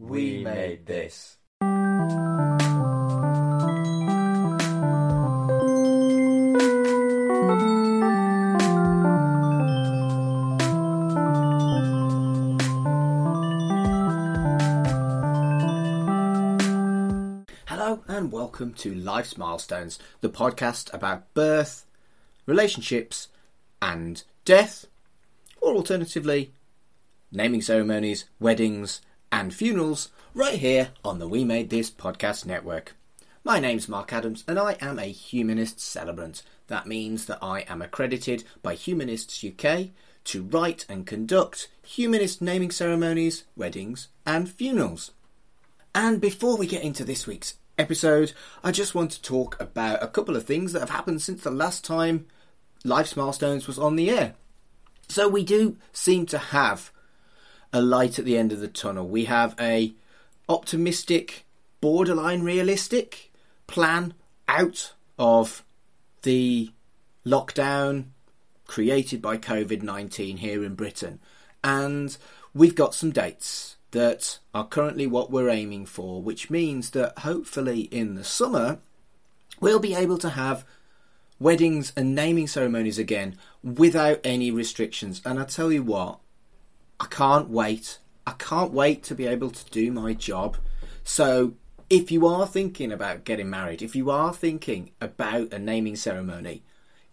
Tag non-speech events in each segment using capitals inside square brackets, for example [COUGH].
We made this. Hello and welcome to Life's Milestones, the podcast about birth, relationships, and death, or alternatively, naming ceremonies, weddings, and funerals, right here on the We Made This podcast network. My name's Mark Adams, and I am a humanist celebrant. That means that I am accredited by Humanists UK to write and conduct humanist naming ceremonies, weddings, and funerals. And before we get into this week's episode, I just want to talk about a couple of things that have happened since the last time Life's Milestones was on the air. So we do seem to have a light at the end of the tunnel. We have a optimistic, borderline realistic plan out of the lockdown created by COVID 19 here in Britain. And we've got some dates that are currently what we're aiming for, which means that hopefully in the summer we'll be able to have weddings and naming ceremonies again without any restrictions. And I tell you what, I can't wait. I can't wait to be able to do my job. So, if you are thinking about getting married, if you are thinking about a naming ceremony,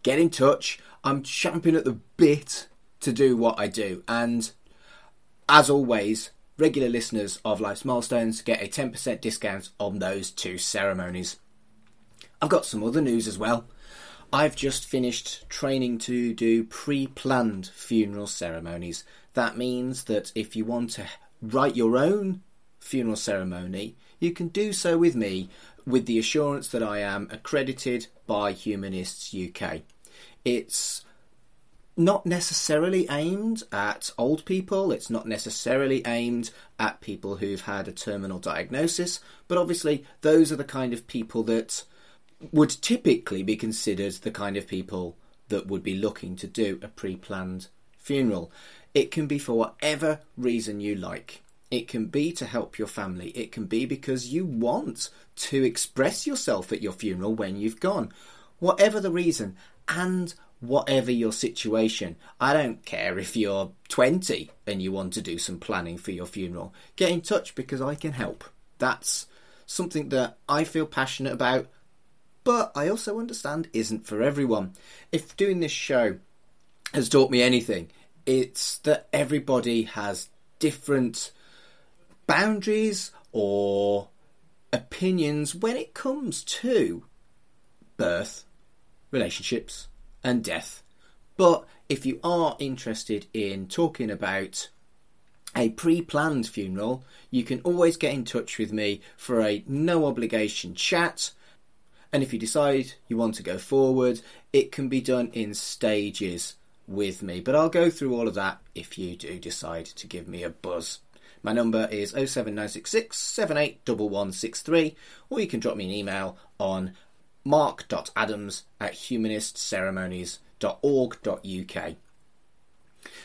get in touch. I'm champing at the bit to do what I do. And as always, regular listeners of Life's Milestones get a 10% discount on those two ceremonies. I've got some other news as well. I've just finished training to do pre planned funeral ceremonies. That means that if you want to write your own funeral ceremony, you can do so with me with the assurance that I am accredited by Humanists UK. It's not necessarily aimed at old people, it's not necessarily aimed at people who've had a terminal diagnosis, but obviously, those are the kind of people that would typically be considered the kind of people that would be looking to do a pre planned funeral. It can be for whatever reason you like. It can be to help your family. It can be because you want to express yourself at your funeral when you've gone. Whatever the reason, and whatever your situation. I don't care if you're 20 and you want to do some planning for your funeral. Get in touch because I can help. That's something that I feel passionate about, but I also understand isn't for everyone. If doing this show has taught me anything, it's that everybody has different boundaries or opinions when it comes to birth, relationships, and death. But if you are interested in talking about a pre planned funeral, you can always get in touch with me for a no obligation chat. And if you decide you want to go forward, it can be done in stages with me. But I'll go through all of that if you do decide to give me a buzz. My number is 07966 781163, or you can drop me an email on mark.adams at humanistceremonies.org.uk.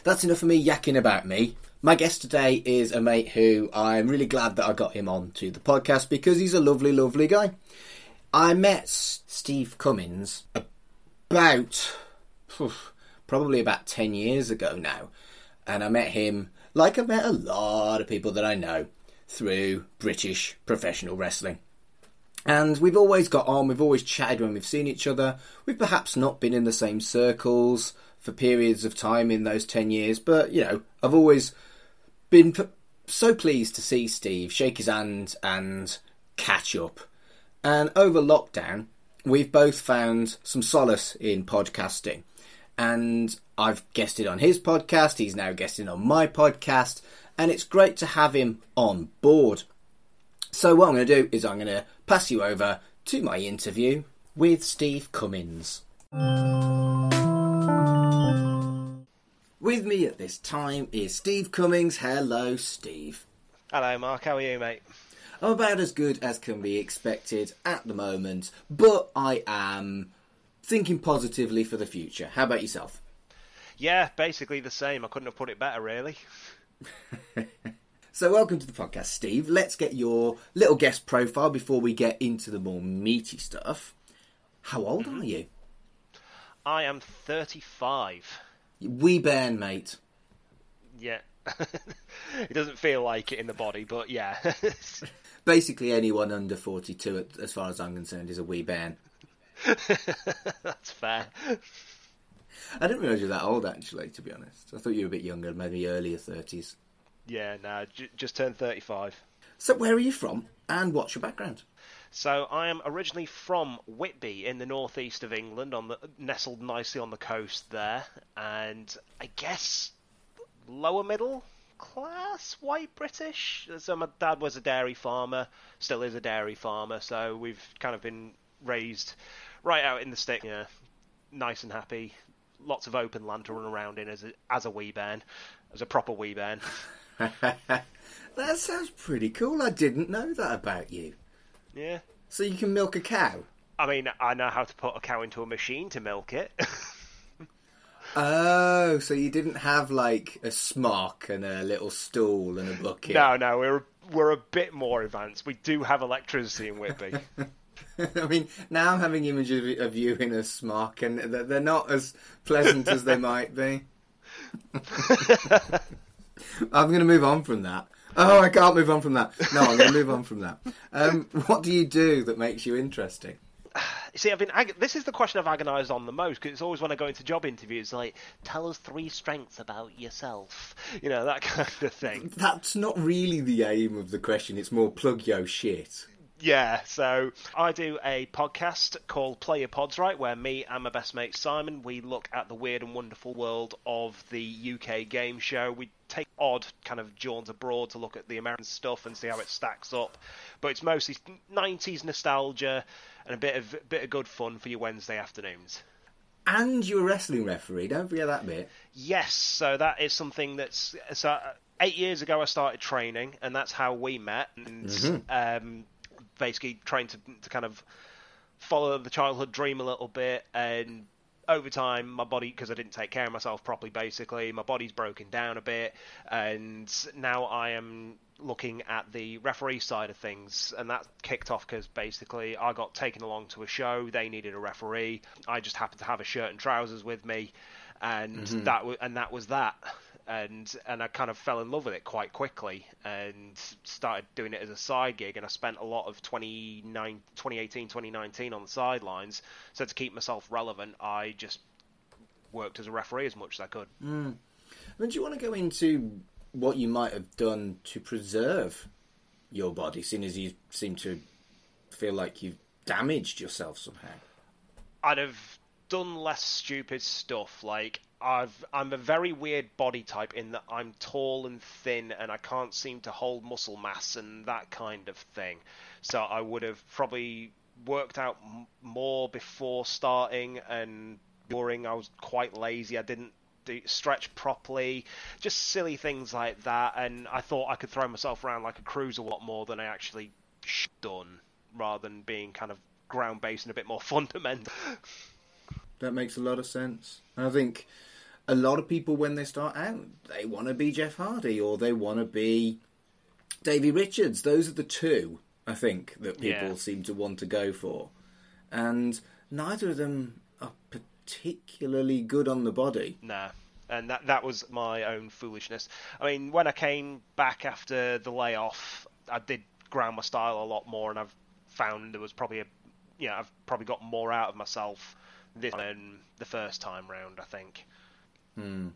That's enough of me yakking about me. My guest today is a mate who I'm really glad that I got him on to the podcast because he's a lovely, lovely guy. I met Steve Cummins about probably about 10 years ago now, and I met him like I've met a lot of people that I know through British professional wrestling. And we've always got on, we've always chatted when we've seen each other. We've perhaps not been in the same circles for periods of time in those 10 years, but you know, I've always been so pleased to see Steve shake his hand and catch up. And over lockdown, we've both found some solace in podcasting. And I've guested on his podcast, he's now guesting on my podcast, and it's great to have him on board. So, what I'm going to do is I'm going to pass you over to my interview with Steve Cummins. With me at this time is Steve Cummins. Hello, Steve. Hello, Mark. How are you, mate? I'm about as good as can be expected at the moment, but I am thinking positively for the future. How about yourself? Yeah, basically the same. I couldn't have put it better, really. [LAUGHS] So, welcome to the podcast, Steve. Let's get your little guest profile before we get into the more meaty stuff. How old mm-hmm. are you? I am 35. Wee bairn, mate. Yeah. [LAUGHS] it doesn't feel like it in the body, but yeah. [LAUGHS] Basically, anyone under 42, as far as I'm concerned, is a wee bairn. [LAUGHS] That's fair. I didn't realise you were that old, actually, to be honest. I thought you were a bit younger, maybe earlier 30s. Yeah, no, j- just turned 35. So, where are you from, and what's your background? So I am originally from Whitby in the northeast of England, on the nestled nicely on the coast there, and I guess lower middle class white British. So my dad was a dairy farmer, still is a dairy farmer, so we've kind of been raised right out in the stick, yeah, nice and happy. Lots of open land to run around in as a, as a wee bairn, as a proper wee bairn. [LAUGHS] that sounds pretty cool. I didn't know that about you. Yeah. So you can milk a cow? I mean, I know how to put a cow into a machine to milk it. [LAUGHS] oh, so you didn't have like a smock and a little stool and a bucket? No, no, we're we're a bit more advanced. We do have electricity in Whitby. [LAUGHS] I mean, now I'm having images of you in a smock, and they're not as pleasant as they might be. [LAUGHS] I'm going to move on from that. Oh, I can't move on from that. No, I'm going to move on from that. Um, what do you do that makes you interesting? See, I've been. Ag- this is the question I've agonised on the most because it's always when I go into job interviews, like, tell us three strengths about yourself. You know that [LAUGHS] kind of thing. That's not really the aim of the question. It's more plug yo shit. Yeah, so I do a podcast called Play Your Pods Right, where me and my best mate Simon we look at the weird and wonderful world of the UK game show. We take odd kind of jaunt abroad to look at the American stuff and see how it stacks up, but it's mostly 90s nostalgia and a bit of bit of good fun for your Wednesday afternoons. And you're a wrestling referee. Don't forget that bit. Yes, so that is something that's so. Eight years ago, I started training, and that's how we met. And mm-hmm. um, basically trying to, to kind of follow the childhood dream a little bit and over time my body because i didn't take care of myself properly basically my body's broken down a bit and now i am looking at the referee side of things and that kicked off because basically i got taken along to a show they needed a referee i just happened to have a shirt and trousers with me and mm-hmm. that and that was that and and I kind of fell in love with it quite quickly and started doing it as a side gig and I spent a lot of 2018 2019 on the sidelines. So to keep myself relevant I just worked as a referee as much as I could. Mm. And do you want to go into what you might have done to preserve your body seeing as you seem to feel like you've damaged yourself somehow? I'd have done less stupid stuff like I've I'm a very weird body type in that I'm tall and thin and I can't seem to hold muscle mass and that kind of thing. So I would have probably worked out m- more before starting and during I was quite lazy. I didn't do, stretch properly, just silly things like that. And I thought I could throw myself around like a cruiser a lot more than I actually done, rather than being kind of ground based and a bit more [LAUGHS] fundamental. That makes a lot of sense. I think a lot of people when they start out, they want to be Jeff Hardy or they want to be Davey Richards. Those are the two I think that people yeah. seem to want to go for, and neither of them are particularly good on the body. Nah. And that that was my own foolishness. I mean, when I came back after the layoff, I did ground my style a lot more, and I've found there was probably a, you know, I've probably got more out of myself this than the first time round. I think. Hmm.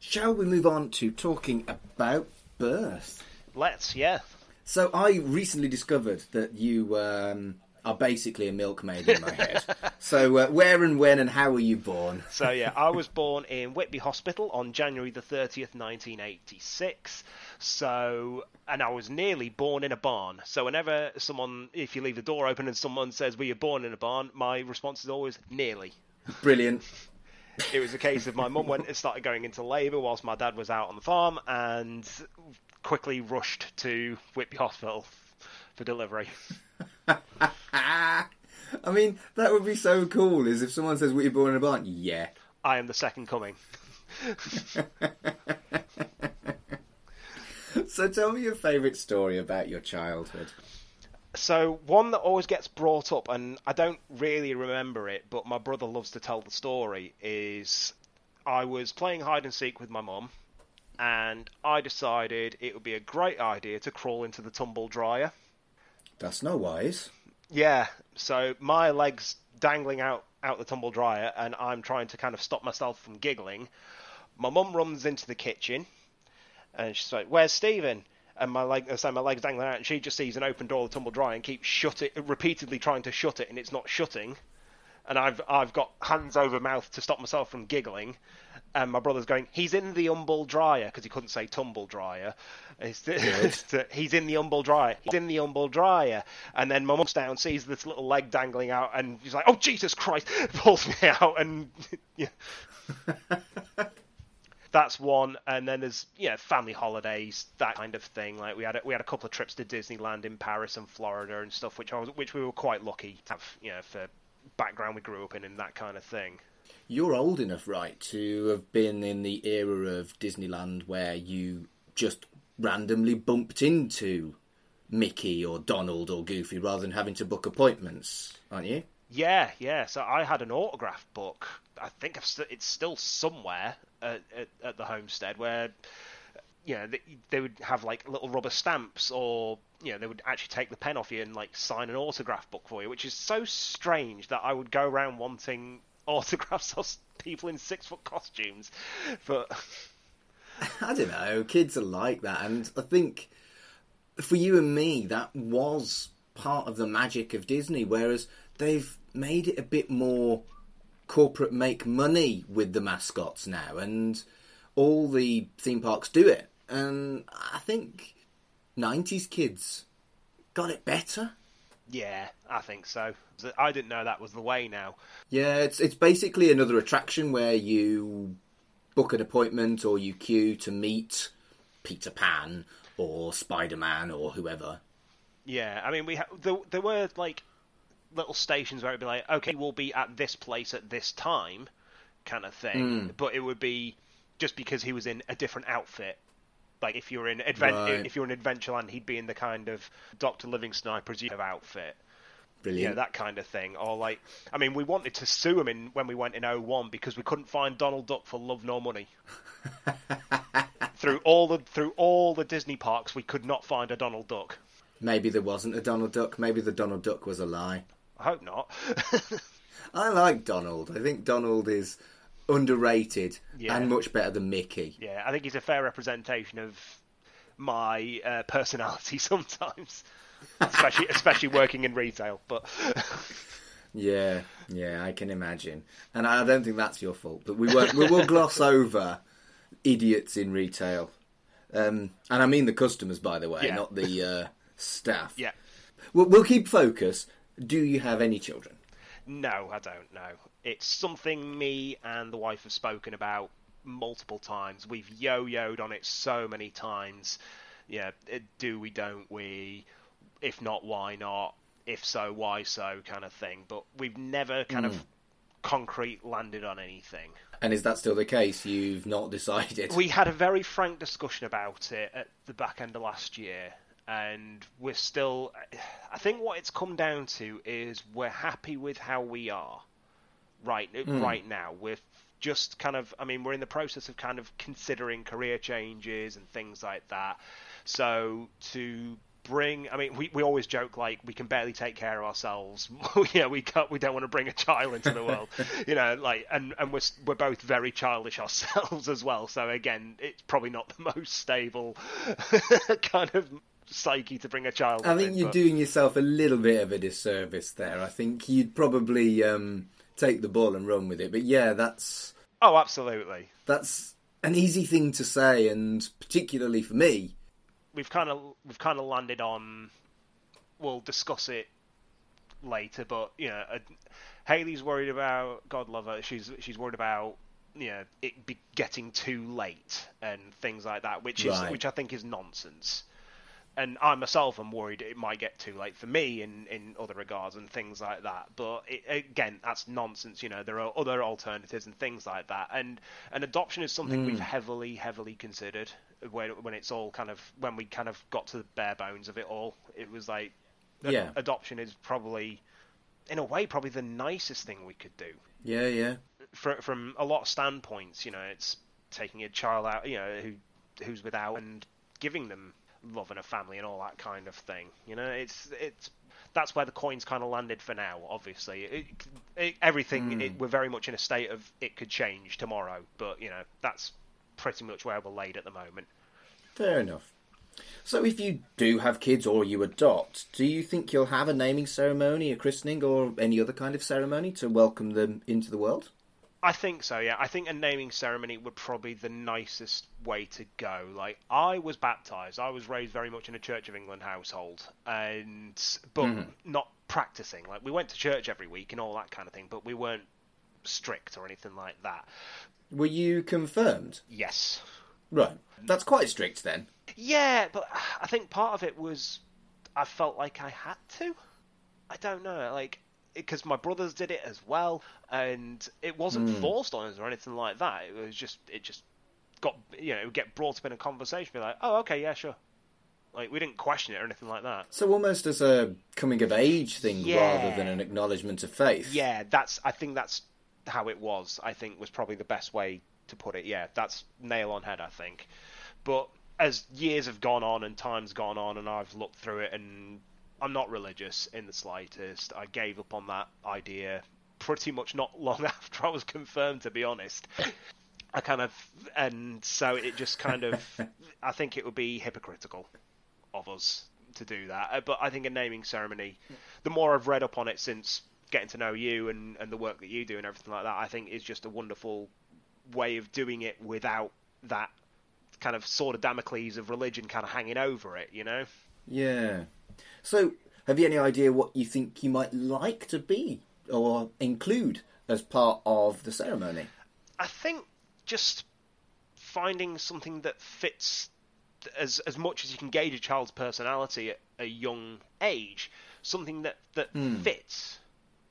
Shall we move on to talking about birth? Let's, yeah. So I recently discovered that you um, are basically a milkmaid in my head. [LAUGHS] so uh, where and when and how were you born? so yeah, I was born in Whitby Hospital on January the 30th, 1986. So, and I was nearly born in a barn. So whenever someone, if you leave the door open and someone says, "Were you born in a barn?" my response is always nearly. Brilliant. [LAUGHS] it was a case of my mum went and started going into labour whilst my dad was out on the farm, and quickly rushed to Whitby Hospital for delivery. [LAUGHS] I mean, that would be so cool. Is if someone says, "Were you born in a barn?" Yeah, I am the second coming. [LAUGHS] [LAUGHS] so tell me your favourite story about your childhood. So one that always gets brought up, and I don't really remember it, but my brother loves to tell the story. Is I was playing hide and seek with my mum, and I decided it would be a great idea to crawl into the tumble dryer. That's no wise. Yeah, so my legs dangling out out the tumble dryer, and I'm trying to kind of stop myself from giggling. My mum runs into the kitchen, and she's like, "Where's Stephen?" And my leg, so my legs dangling out, and she just sees an open door of the tumble dryer and keeps shut it, repeatedly trying to shut it, and it's not shutting. And I've I've got hands over mouth to stop myself from giggling, and my brother's going, "He's in the umble dryer," because he couldn't say tumble dryer. [LAUGHS] he's in the umble dryer. He's in the umble dryer. And then my mum's down, sees this little leg dangling out, and she's like, "Oh Jesus Christ!" [LAUGHS] pulls me out, and [LAUGHS] yeah. That's one, and then there's yeah family holidays, that kind of thing. Like we had a, we had a couple of trips to Disneyland in Paris and Florida and stuff, which I was which we were quite lucky to have, you know, for background we grew up in and that kind of thing. You're old enough, right, to have been in the era of Disneyland where you just randomly bumped into Mickey or Donald or Goofy rather than having to book appointments, aren't you? Yeah, yeah. So I had an autograph book. I think st- it's still somewhere at, at, at, the homestead where you know they, they, would have like little rubber stamps or you know they would actually take the pen off you and like sign an autograph book for you, which is so strange that I would go around wanting [LAUGHS] autographs of people in six foot costumes, but [LAUGHS] I don't know. Kids are like that, and I think for you and me, that was part of the magic of Disney. Whereas they've made it a bit more corporate make money with the mascots now, and all the theme parks do it. And I think '90s kids got it better. Yeah, I think so. I didn't know that was the way now. Yeah, it's it's basically another attraction where you book an appointment or you queue to meet Peter Pan or Spider Man or whoever. Yeah, I mean, we ha- there, there were like little stations where it'd be like, okay, we'll be at this place at this time, kind of thing. Mm. But it would be just because he was in a different outfit. Like if you're in advent, right. if you're in Adventureland, he'd be in the kind of Doctor Livingstone, I presume, outfit. Brilliant. Yeah, that kind of thing. Or like, I mean, we wanted to sue him in when we went in 01 because we couldn't find Donald Duck for love nor money. [LAUGHS] through all the through all the Disney parks, we could not find a Donald Duck. Maybe there wasn't a Donald Duck. Maybe the Donald Duck was a lie. I hope not. [LAUGHS] I like Donald. I think Donald is underrated yeah. and much better than Mickey. Yeah, I think he's a fair representation of my uh, personality [LAUGHS] sometimes especially [LAUGHS] especially working in retail. But yeah, yeah, I can imagine, and I don't think that's your fault. But we won't, we will gloss over idiots in retail, um, and I mean the customers, by the way, yeah. not the uh, staff. Yeah, we'll, we'll keep focus. Do you have any children? No, I don't know. It's something me and the wife have spoken about multiple times. We've yo-yoed on it so many times. Yeah, do we, don't we? if not, why not? If so, why so? Kind of thing. But we've never kind mm. of hmm. concrete landed on anything. And is that still the case? You've not [LAUGHS] decided? We had a very frank discussion about it at the back end of last year, and we're still. I think what it's come down to is we're happy with how we are right mm. right now. We're just kind of. I mean, we're in the process of kind of considering career changes and things like that. So to bring. I mean, we, we always joke like we can barely take care of ourselves. [LAUGHS] yeah, we can't. We don't want to bring a child into the world. [LAUGHS] you know, like and and we're we're both very childish [LAUGHS] ourselves as well. So again, it's probably not the most stable kind of psyche to bring a child. I think in, you're but... doing yourself a little bit of a disservice there. I think you'd probably um, take the ball and run with it. But yeah, that's oh, absolutely. That's an easy thing to say, and particularly for me, we've kind of we've kind of landed on. We'll discuss it later, but you know, uh, Haley's worried about God love her. She's she's worried about you know it be getting too late and things like that, which is right. which I think is nonsense. And I myself am worried it might get too late for me in, in other regards and things like that. But it, again, that's nonsense. You know, there are other alternatives and things like that. And and adoption is something mm. we've heavily, heavily considered when when it's all kind of when we kind of got to the bare bones of it all. It was like, yeah, adoption is probably, in a way, probably the nicest thing we could do. Yeah, yeah. From from a lot of standpoints, you know, it's taking a child out, you know, who who's without and giving them love and a family and all that kind of thing. You know, it's it's that's where the coins kind of landed for now. Obviously, it, it, everything mm. it, we're very much in a state of it could change tomorrow, but you know that's pretty much where we're laid at the moment. Fair enough. So, if you do have kids or you adopt, do you think you'll have a naming ceremony, a christening, or any other kind of ceremony to welcome them into the world? I think so, yeah. I think a naming ceremony would probably be the nicest way to go. Like I was baptized. I was raised very much in a Church of England household, and but mm-hmm. not practicing. Like we went to church every week and all that kind of thing, but we weren't strict or anything like that. Were you confirmed? Yes. Right. That's quite strict then. Yeah, but I think part of it was I felt like I had to. I don't know. Like because my brothers did it as well, and it wasn't mm. forced on us or anything like that. It was just it just got you know it would get brought up in a conversation, be like, oh okay, yeah, sure. Like we didn't question it or anything like that. So almost as a coming of age thing yeah. rather than an acknowledgement of faith. Yeah, that's I think that's how it was. I think was probably the best way to put it. Yeah, that's nail on head. I think, but as years have gone on and time's gone on and I've looked through it and I'm not religious in the slightest. I gave up on that idea pretty much not [LAUGHS] long after I was confirmed, to be honest. I kind of, and so it just kind of, [LAUGHS] I think it would be hypocritical of us to do that. Uh, but I think a naming ceremony, the more I've read up on it since getting to know you and, and the work that you do and everything like that, I think is just a wonderful way of doing it without that kind of sword of Damocles of religion kind of hanging over it, you know? Yeah. So, have you any idea what you think you might like to be or include as part of the ceremony? I think just finding something that fits as as much as you can gauge a child's personality at a young age, something that that mm. fits.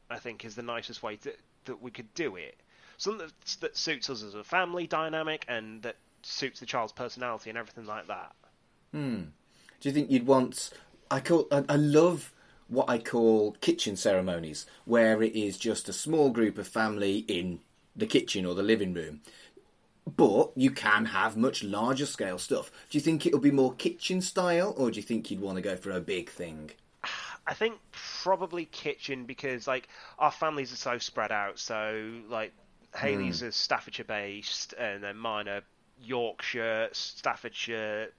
I think is the nicest way to, that we could do it. Something that, that suits us as a family dynamic and that suits the child's personality and everything like that. Hmm. Do you think you'd want I call I, I love what I call kitchen ceremonies, where it is just a small group of family in the kitchen or the living room. But you can have much larger scale stuff. Do you think it'll be more kitchen style, or do you think you'd want to go for a big thing? I think probably kitchen because like our families are so spread out. So like Haley's mm. is Staffordshire based, and then mine are Yorkshire, Staffordshire,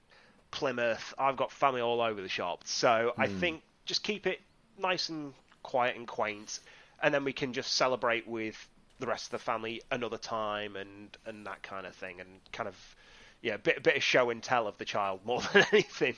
Plymouth. I've got family all over the shop, so mm. I hmm. think just keep it nice and quiet and quaint, and then we can just celebrate with the rest of the family another time and and that kind of thing, and kind of yeah, a bit bit of show and tell of the child more [LAUGHS] than anything.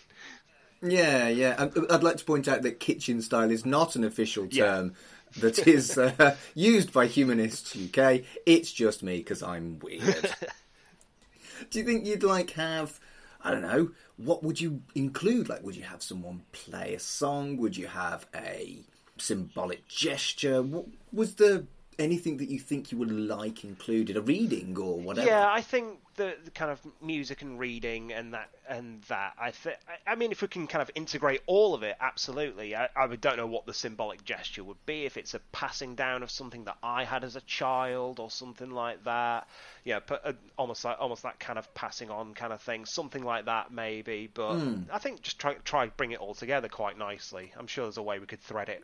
Yeah, yeah. I'd like to point out that kitchen style is not an official term. Yeah. that [LAUGHS] is uh, used by Humanists UK. It's just me because I'm weird. [LAUGHS] Do you think you'd like have I don't know, what would you include? Like, would you have someone play a song? Would you have a symbolic gesture? What was the anything that you think you would like included? A reading or whatever? Yeah, I think the, the kind of music and reading and that and that. I think. I mean, if we can kind of integrate all of it, absolutely. I, I don't know what the symbolic gesture would be. If it's a passing down of something that I had as a child or something like that. Yeah, but uh, almost like almost that kind of passing on kind of thing, something like that maybe. But mm. I think just try try bring it all together quite nicely. I'm sure there's a way we could thread it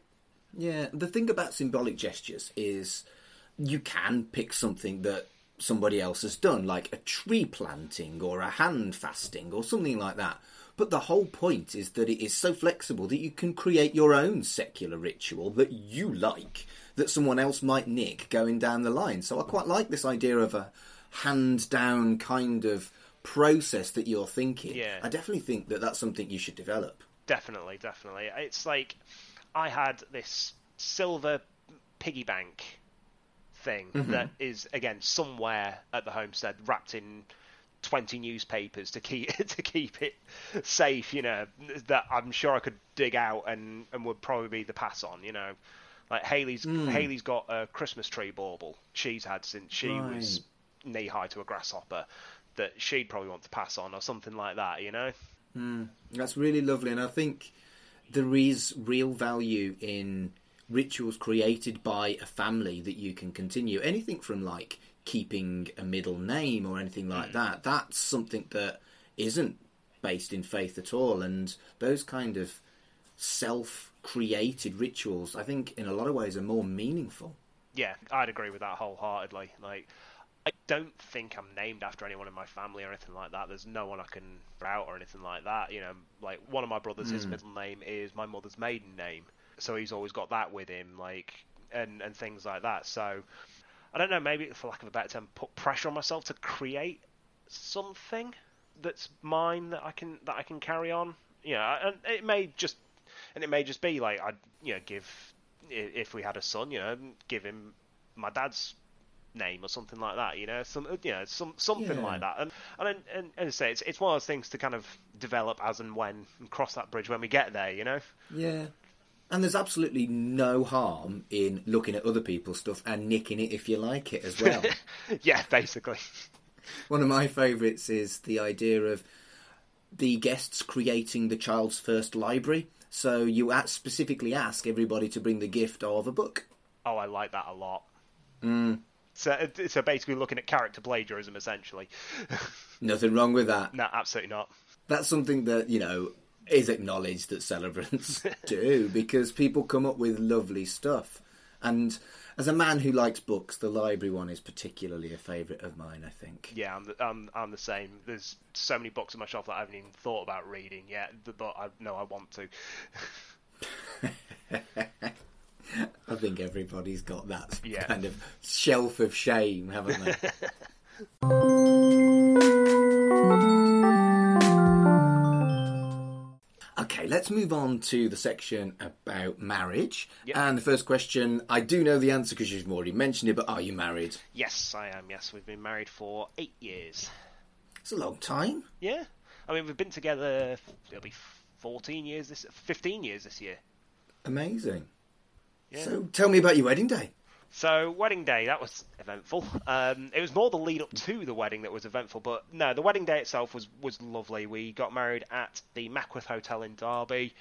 yeah, the thing about symbolic gestures is you can pick something that somebody else has done, like a tree planting or a hand fasting or something like that. But the whole point is that it is so flexible that you can create your own secular ritual that you like, that someone else might nick going down the line. So I quite like this idea of a hand down kind of process that you're thinking. Yeah. I definitely think that that's something you should develop. Definitely, definitely. It's like I had this silver piggy bank thing mm-hmm. that is again somewhere at the homestead wrapped in twenty newspapers to keep [LAUGHS] to keep it safe. You know that I'm sure I could dig out and and would probably be the pass on. You know, like Haley's Mm. Haley's got a Christmas tree bauble she's had since she was knee high to a grasshopper that she'd probably want to pass on or something like that. You know. That's really lovely, and I think there is real value in rituals created by a family that you can continue. Anything from like keeping a middle name or anything like hmm. that. That's something that isn't based in faith at all, and those kind of self-created rituals, I think, in a lot of ways, are more meaningful. Yeah, I'd agree with that wholeheartedly. Like, don't think I'm named after anyone in my family or anything like that. There's no one I can route or anything like that. You know, like one of my brothers, his hmm. middle name is my mother's maiden name, so he's always got that with him, like, and and things like that. So, I don't know. Maybe for lack of a better term, put pressure on myself to create something that's mine that I can that I can carry on. You know, and it may just and it may just be like I'd you know give if we had a son, you know, give him my dad's name or something like that, you know, some you know some something Yeah. like that. And and and, and as I say, it's it's one of those things to kind of develop as and when and cross that bridge when we get there, you know. Yeah. And there's absolutely no harm in looking at other people's stuff and nicking it if you like it as well. [LAUGHS] yeah, basically. One of my favourites is the idea of the guests creating the child's first library. So you specifically ask everybody to bring the gift of a book. Oh, I like that a lot. Mm. So uh, so basically looking at character plagiarism essentially. [LAUGHS] Nothing wrong with that. no, absolutely not. That's something that, you know, is acknowledged that celebrants [LAUGHS] do because people come up with lovely stuff. And as a man who likes books, the library one is particularly a favourite of mine, I think. Yeah, I'm the, I'm I'm the same. There's so many books on my shelf that I haven't even thought about reading yet, but I know I want to. [LAUGHS] I think everybody's got that [LAUGHS] Yeah. kind of shelf of shame, haven't they? [LAUGHS] okay, let's move on to the section about marriage. Yep. And the first question, I do know the answer because you've already mentioned it, but are you married? Yes, I am. Yes, we've been married for eight years. It's a long time. Yeah, I mean we've been together. It'll be fourteen years this, fifteen years this year. Amazing. Yeah. So tell me about your wedding day. So wedding day that was eventful. Um, it was more the lead up to the wedding that was eventful, but no, the wedding day itself was was lovely. We got married at the Mackworth Hotel in Derby,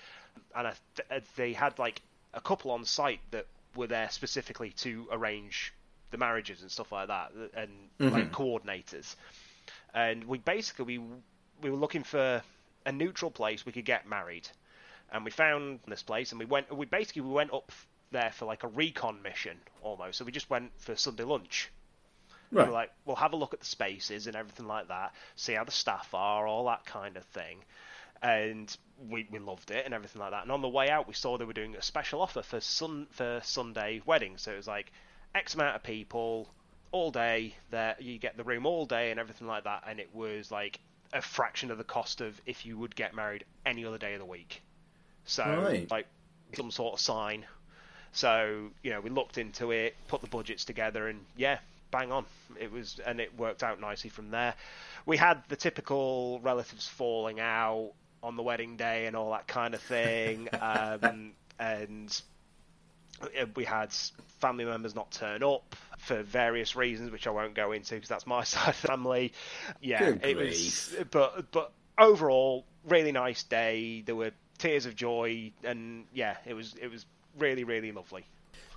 and I, th- they had like a couple on site that were there specifically to arrange the marriages and stuff like that, and like coordinators. And we basically we we were looking for a neutral place we could get married, and we found this place, and we went. We basically we went up there for like a recon mission almost. So we just went for Sunday lunch. We Right. were like, we'll have a look at the spaces and everything like that, see how the staff are, all that kind of thing. And we, we loved it and everything like that. And on the way out, we saw they were doing a special offer for sun for Sunday weddings. So it was like X amount of people all day. There you get the room all day and everything like that. And it was like a fraction of the cost of if you would get married any other day of the week. So Right. like some sort of sign. So you know we looked into it, put the budgets together, and yeah, bang on. It was and it worked out nicely from there. We had the typical relatives falling out on the wedding day and all that kind of thing, [LAUGHS] um, and we had family members not turn up for various reasons, which I won't go into because that's my [LAUGHS] side of the family. Yeah, Good it was, but but overall, really nice day. There were tears of joy, and yeah, it was it was really really lovely.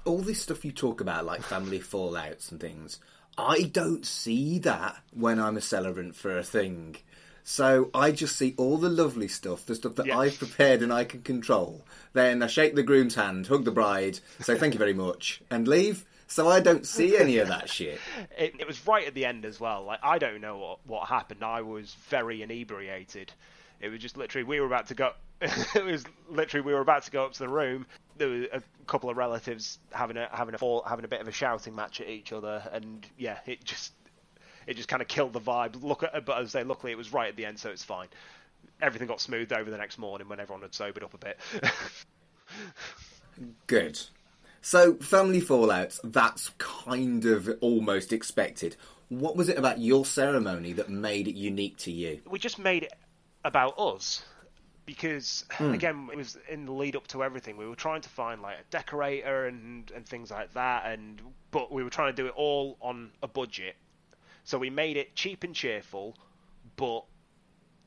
all this stuff you talk about, like family fallouts and things, I don't see that when I'm a celebrant for a thing. So I just see all the lovely stuff, the stuff that Yeah. I've prepared and I can control. Then I shake the groom's hand, hug the bride, say thank you very much, and leave. So I don't see any of that shit. [LAUGHS] It, it was right at the end as well. Like I don't know what what happened. I was very inebriated. It was just literally we were about to go. [LAUGHS] it was literally we were about to go up to the room. There were a couple of relatives having a having a fall, having a bit of a shouting match at each other, and yeah, it just it just kind of killed the vibe. Look at, but as I say, luckily it was right at the end, so it's fine. Everything got smoothed over the next morning when everyone had sobered up a bit. [LAUGHS] Good. So family fallouts, that's kind of almost expected. What was it about your ceremony that made it unique to you? We just made it about us because hmm. again it was in the lead up to everything. We were trying to find like a decorator and and things like that and but we were trying to do it all on a budget. So we made it cheap and cheerful but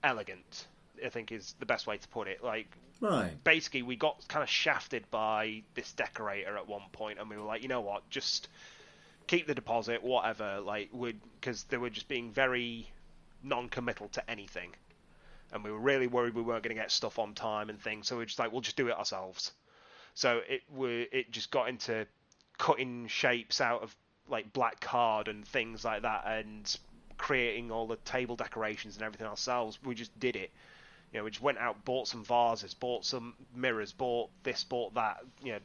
elegant i think is the best way to put it. Like Right. basically we got kind of shafted by this decorator at one point and we were like you know what? Just keep the deposit whatever. Like would because they were just being very non-committal to anything and we were really worried we weren't going to get stuff on time and things so we are just like we'll just do it ourselves. So it were it just got into cutting shapes out of like black card and things like that and creating all the table decorations and everything ourselves. We just did it. You know, we just went out, bought some vases, bought some mirrors, bought this, bought that, you know,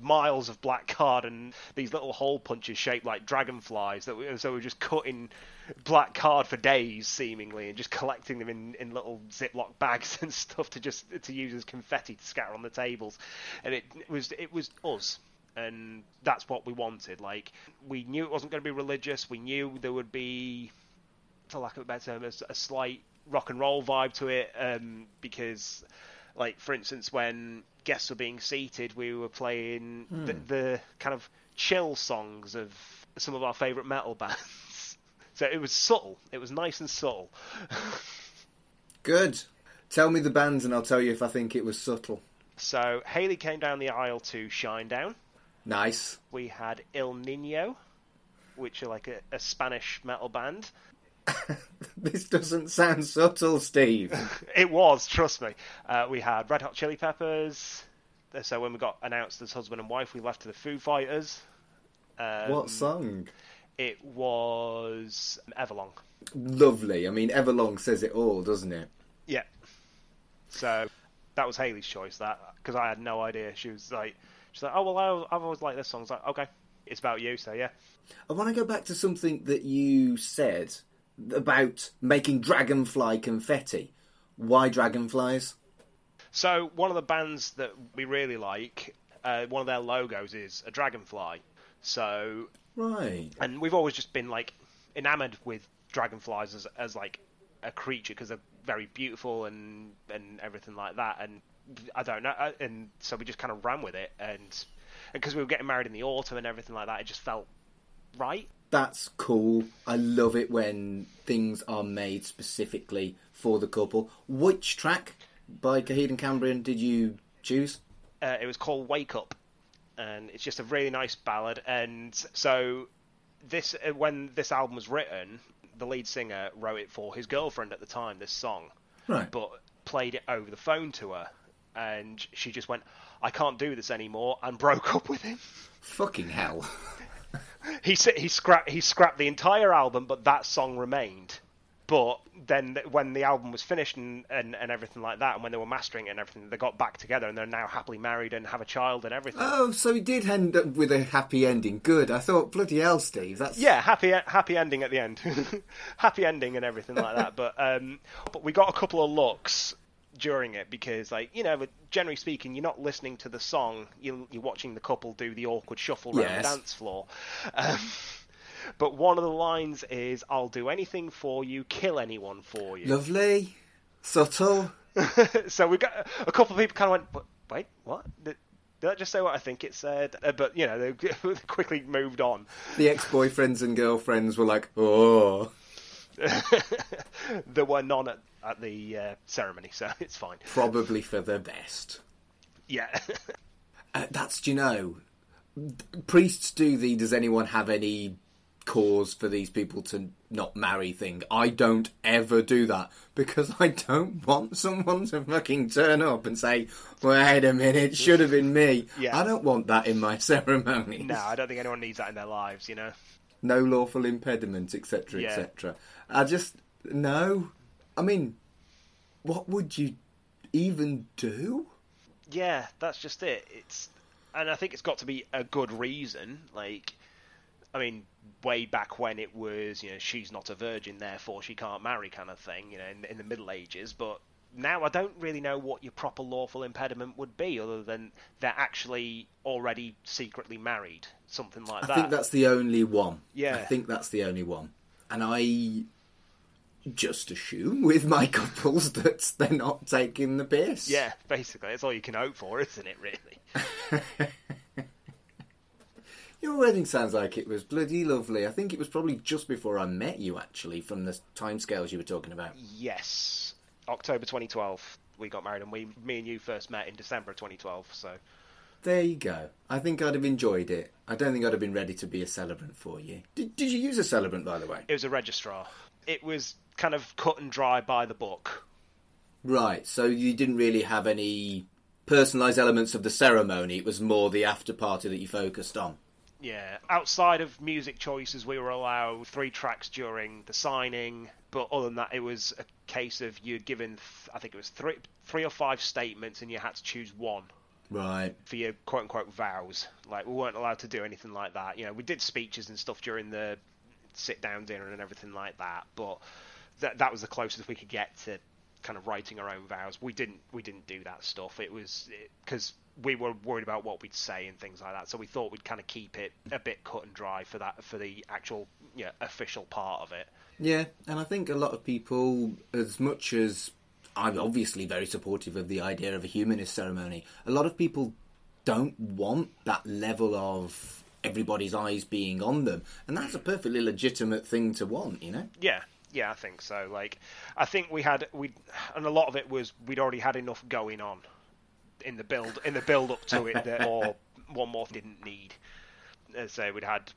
miles of black card and these little hole punches shaped like dragonflies. That we, so we we're just cutting black card for days, seemingly, and just collecting them in, in little Ziploc [LAUGHS] bags and stuff to just to use as confetti to scatter on the tables. And it, it was it was us. And that's what we wanted. Like we knew it wasn't going to be religious. We knew there would be, for lack of a better term, a, a slight rock and roll vibe to it um, because like for instance when guests were being seated we were playing hmm. the, the kind of chill songs of some of our favorite metal [LAUGHS] bands so it was subtle it was nice and subtle [LAUGHS] Good. Tell me the bands and I'll tell you if I think it was subtle. so haley came down the aisle to Shinedown. Nice. we had Ill Niño which are like a, a spanish metal band [LAUGHS] This doesn't sound subtle, Steve. [LAUGHS] It was, trust me. Uh, we had Red Hot Chili Peppers. So when we got announced as husband and wife, we left to the Foo Fighters. Um, what song? It was Everlong. Lovely. I mean, Everlong says it all, doesn't it? Yeah. So that was Haley's choice. That because I had no idea. She was like, she's like, oh well, I, I've always liked this song. I was like, okay, it's about you. So yeah. I want to go back to something that you said about making dragonfly confetti. Why dragonflies? So one of the bands that we really like, uh, one of their logos is a dragonfly. So Right. and we've always just been like enamored with dragonflies as, as like a creature because they're very beautiful and and everything like that and I don't know uh, and so we just kind of ran with it and because we were getting married in the autumn and everything like that it just felt right That's cool. I love it when things are made specifically for the couple. Which track by Coheed and Cambria did you choose? uh, it was called Wake Up, and it's just a really nice ballad. And so, this uh, when this album was written, the lead singer wrote it for his girlfriend at the time. This song, Right. but played it over the phone to her, and she just went, "I can't do this anymore," and [LAUGHS] broke up with him. Fucking hell. [LAUGHS] He he scrapped he scrapped the entire album, but that song remained. But then when the album was finished and, and, and everything like that, and when they were mastering it and everything, they got back together and they're now happily married and have a child and everything. Oh, so he did end up with a happy ending. Good. I thought, bloody hell, Steve. That's yeah, happy happy ending at the end, [LAUGHS] happy ending and everything like that. But um, but we got a couple of looks during it because like you know, generally speaking, you're not listening to the song. You're, you're watching the couple do the awkward shuffle around Yes. the dance floor. Um, [LAUGHS] but one of the lines is, "I'll do anything for you, kill anyone for you." lovely, subtle. [LAUGHS] so we got a couple of people kind of went, "But wait, what?" Did, did I just say what I think it said? Uh, but you know, they [LAUGHS] quickly moved on. The ex-boyfriends and girlfriends were like, "Oh, there were none at, at the uh, ceremony, so [LAUGHS] it's fine. probably for the best." Yeah. [LAUGHS] Uh, that's do you know, priests do the. Does anyone have any cause for these people to not marry thing? I don't ever do that because I don't want someone to fucking turn up and say, "Wait a minute, should have been me." Yeah. I don't want that in my [LAUGHS] ceremony. no, I don't think anyone needs that in their lives, you know. no lawful impediment, etc., Yeah. etc. I just no. I mean, what would you even do? Yeah, that's just it. It's and I think it's got to be a good reason. Like, I mean, way back when it was, you know, she's not a virgin, therefore she can't marry, kind of thing. You know, in, in the Middle Ages, but. Now I don't really know what your proper lawful impediment would be, other than they're actually already secretly married, something like that. I think that's the only one. Yeah. I think that's the only one. and I just assume with my couples [LAUGHS] that they're not taking the piss. Yeah, basically, that's all you can hope for, isn't it? Really. [LAUGHS] Your wedding sounds like it was bloody lovely. I think it was probably just before I met you, actually, from the timescales you were talking about. Yes, October 2012 we got married, and we, me and you first met in December 2012. So there you go. I think I'd have enjoyed it. I don't think I'd have been ready to be a celebrant for you. Did, did you use a celebrant, by the way? It was a registrar. It was kind of cut and dry by the book. Right. So you didn't really have any personalised elements of the ceremony. It was more the after party that you focused on. Yeah, outside of music choices, we were allowed three tracks during the signing, but other than that, it was a case of you given, I think it was three, three or five statements, and you had to choose one. Right. For your quote unquote vows. Like, we weren't allowed to do anything like that. You know, we did speeches and stuff during the sit down dinner and everything like that, but that, that was the closest we could get to kind of writing our own vows. We didn't we didn't do that stuff. It was because we were worried about what we'd say and things like that. So we thought we'd kind of keep it a bit cut and dry for that for the actual you know, official part of it. Yeah, and I think a lot of people, as much as I'm obviously very supportive of the idea of a humanist ceremony, a lot of people don't want that level of everybody's eyes being on them, and that's a perfectly legitimate thing to want, you know. Yeah, yeah, I think so. Like, I think we had we, and a lot of it was we'd already had enough going on in the build in the build up to it that or [LAUGHS] one more didn't need. I we'd had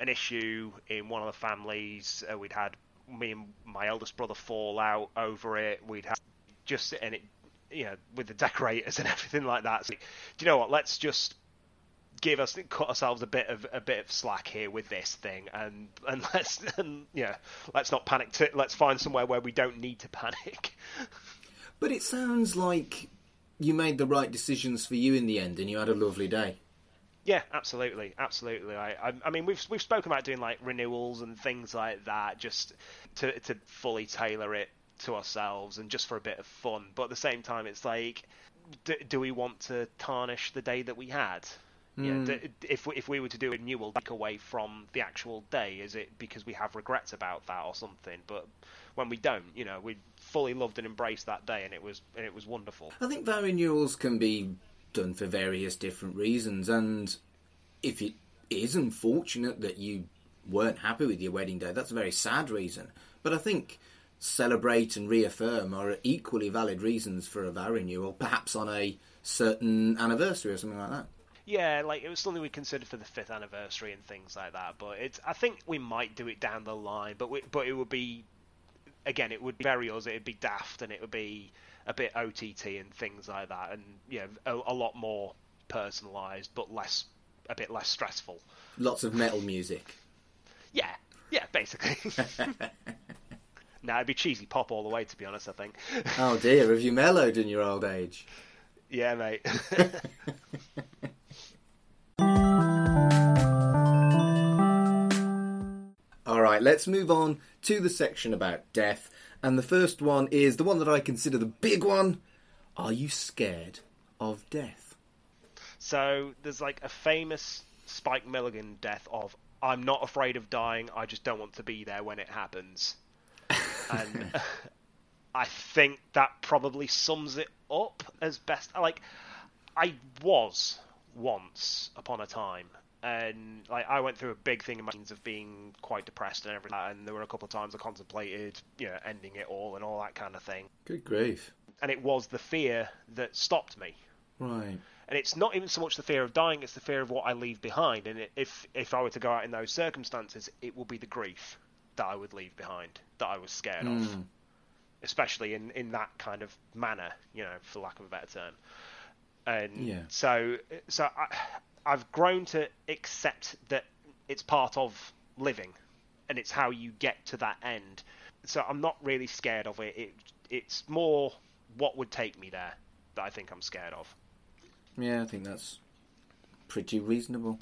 an issue in one of the families. Uh, we'd had me and my eldest brother fall out over it. We'd had just and it, you know, with the [LAUGHS] decorators and everything like that. So, do you know what? Let's just give us cut ourselves a bit of a bit of slack here with this thing, and and [LAUGHS] let's and yeah, let's not panic. To, let's find somewhere where we don't need to panic. [LAUGHS] But it sounds like you made the right decisions for you in the end, and you had a lovely day. Yeah, absolutely, absolutely. I, I, I, mean, we've we've spoken about doing like renewals and things like that, just to to fully tailor it to ourselves and just for a bit of fun. But at the same time, it's like, do, do we want to tarnish the day that we had? Mm. Yeah, hmm. if if we were to do a renewal, take away from the actual day, is it because we have regrets about that or something? But when we don't, you know, we fully loved and embraced that day, and it was and it was wonderful. I think vow renewals can be done for various different reasons, and if it is unfortunate that you weren't happy with your wedding day, that's a very sad reason. But I think celebrate and reaffirm are equally valid reasons for a vow renewal, perhaps on a certain anniversary or something like that. Yeah, like it was something we considered for the fifth anniversary and things like that. But it's I think we might do it down the line, but we, but it would be again it would be very us. It'd be daft and it would be a bit OTT and things like that, and yeah, a, a lot more personalised, but less a bit less stressful. Lots of metal music. Yeah, yeah, basically. [LAUGHS] nah, it'd be cheesy pop all the way, to be honest. I think. oh dear, have you mellowed in your old age? [LAUGHS] Yeah, mate. [LAUGHS] right, let's move on to the section about death. And the first one is the one that I consider the big one. Are you scared of death? So there's like a famous Spike Milligan death of I'm not afraid of dying, I just don't want to be there when it happens. [LAUGHS] and [LAUGHS] I think that probably sums it up as best. Like, I was once upon a time and like I went through a big thing in my teens of being quite depressed and everything, and there were a couple of times I contemplated, you know, ending it all and all that kind of thing. Good grief! And it was the fear that stopped me. Right. And it's not even so much the fear of dying; it's the fear of what I leave behind. And if if I were to go out in those circumstances, it will be the grief that I would leave behind that I was scared mm. of, hmm. especially in in that kind of manner, you know, for lack of a better term. And yeah. so so I I've grown to accept that it's part of living, and it's how you get to that end. So I'm not really scared of it. it it's more what would take me there that I think I'm scared of. Yeah, I think that's pretty reasonable.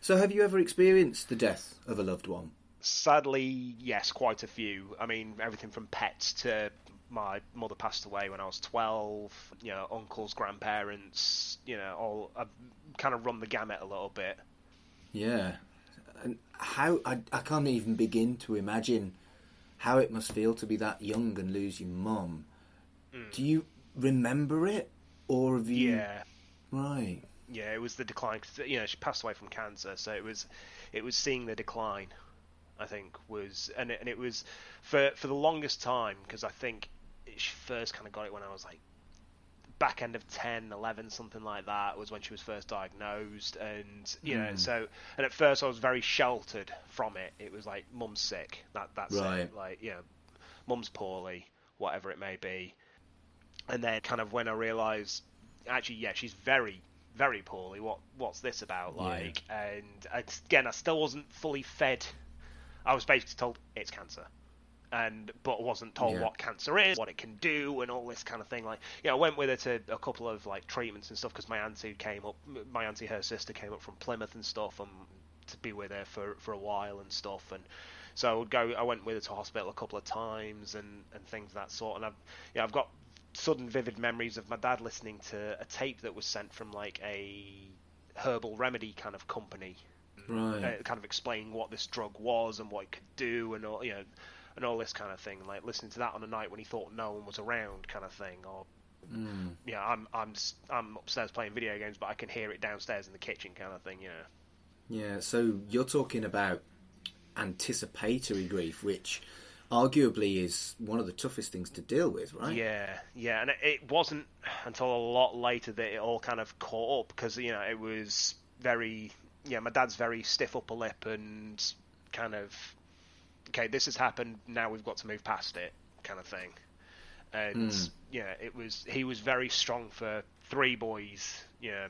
So, have you ever experienced the death of a loved one? Sadly, yes, quite a few. I mean, everything from pets to my mother passed away when I was 12. You know, uncles, grandparents. You know, all I've kind of run the gamut a little bit. Yeah, And how I, I can't even begin to imagine how it must feel to be that young and lose your mum. Mm. Do you remember it, or have you? Yeah. Right. Yeah, it was the decline. 'cause, you know, she passed away from cancer, so it was, it was seeing the decline. I think was, and it, and it was for for the longest time because I think first kind of got it when I was like back end of 10, 11, something like that was when she was first diagnosed, and you know, Mm. so and at first I was very sheltered from it. It was like mum's sick, that that's Right. it. Like you know, mum's poorly, whatever it may be. And then kind of when I realised, actually, yeah, she's very, very poorly. What what's this about? Yeah. Like, and again, I still wasn't fully fed. I was basically told it's cancer, and but wasn't told Yeah. what cancer is, what it can do, and all this kind of thing. Like, you know, I went with her to a couple of like treatments and stuff because my auntie came up, my auntie, her sister came up from Plymouth and stuff, and to be with her for for a while and stuff, and so I would go. I went with her to hospital a couple of times and and things of that sort. And I've yeah, I've got sudden vivid memories of my dad listening to a tape that was sent from like a herbal remedy kind of company Right. uh, kind of explaining what this drug was and what it could do and all you know and all this kind of thing like listening to that on a night when he thought no one was around kind of thing or Mm. yeah I'm I'm s- I'm upstairs playing video games but I can hear it downstairs in the kitchen kind of thing yeah Yeah, so you're talking about anticipatory grief, which arguably is one of the toughest things to deal with, right? Yeah, yeah, and it, it wasn't until a lot later that it all kind of caught up because you know it was very yeah. My dad's very stiff upper lip and kind of okay, this has happened. Now we've got to move past it, kind of thing. And Mm. yeah, it was he was very strong for three boys. Yeah,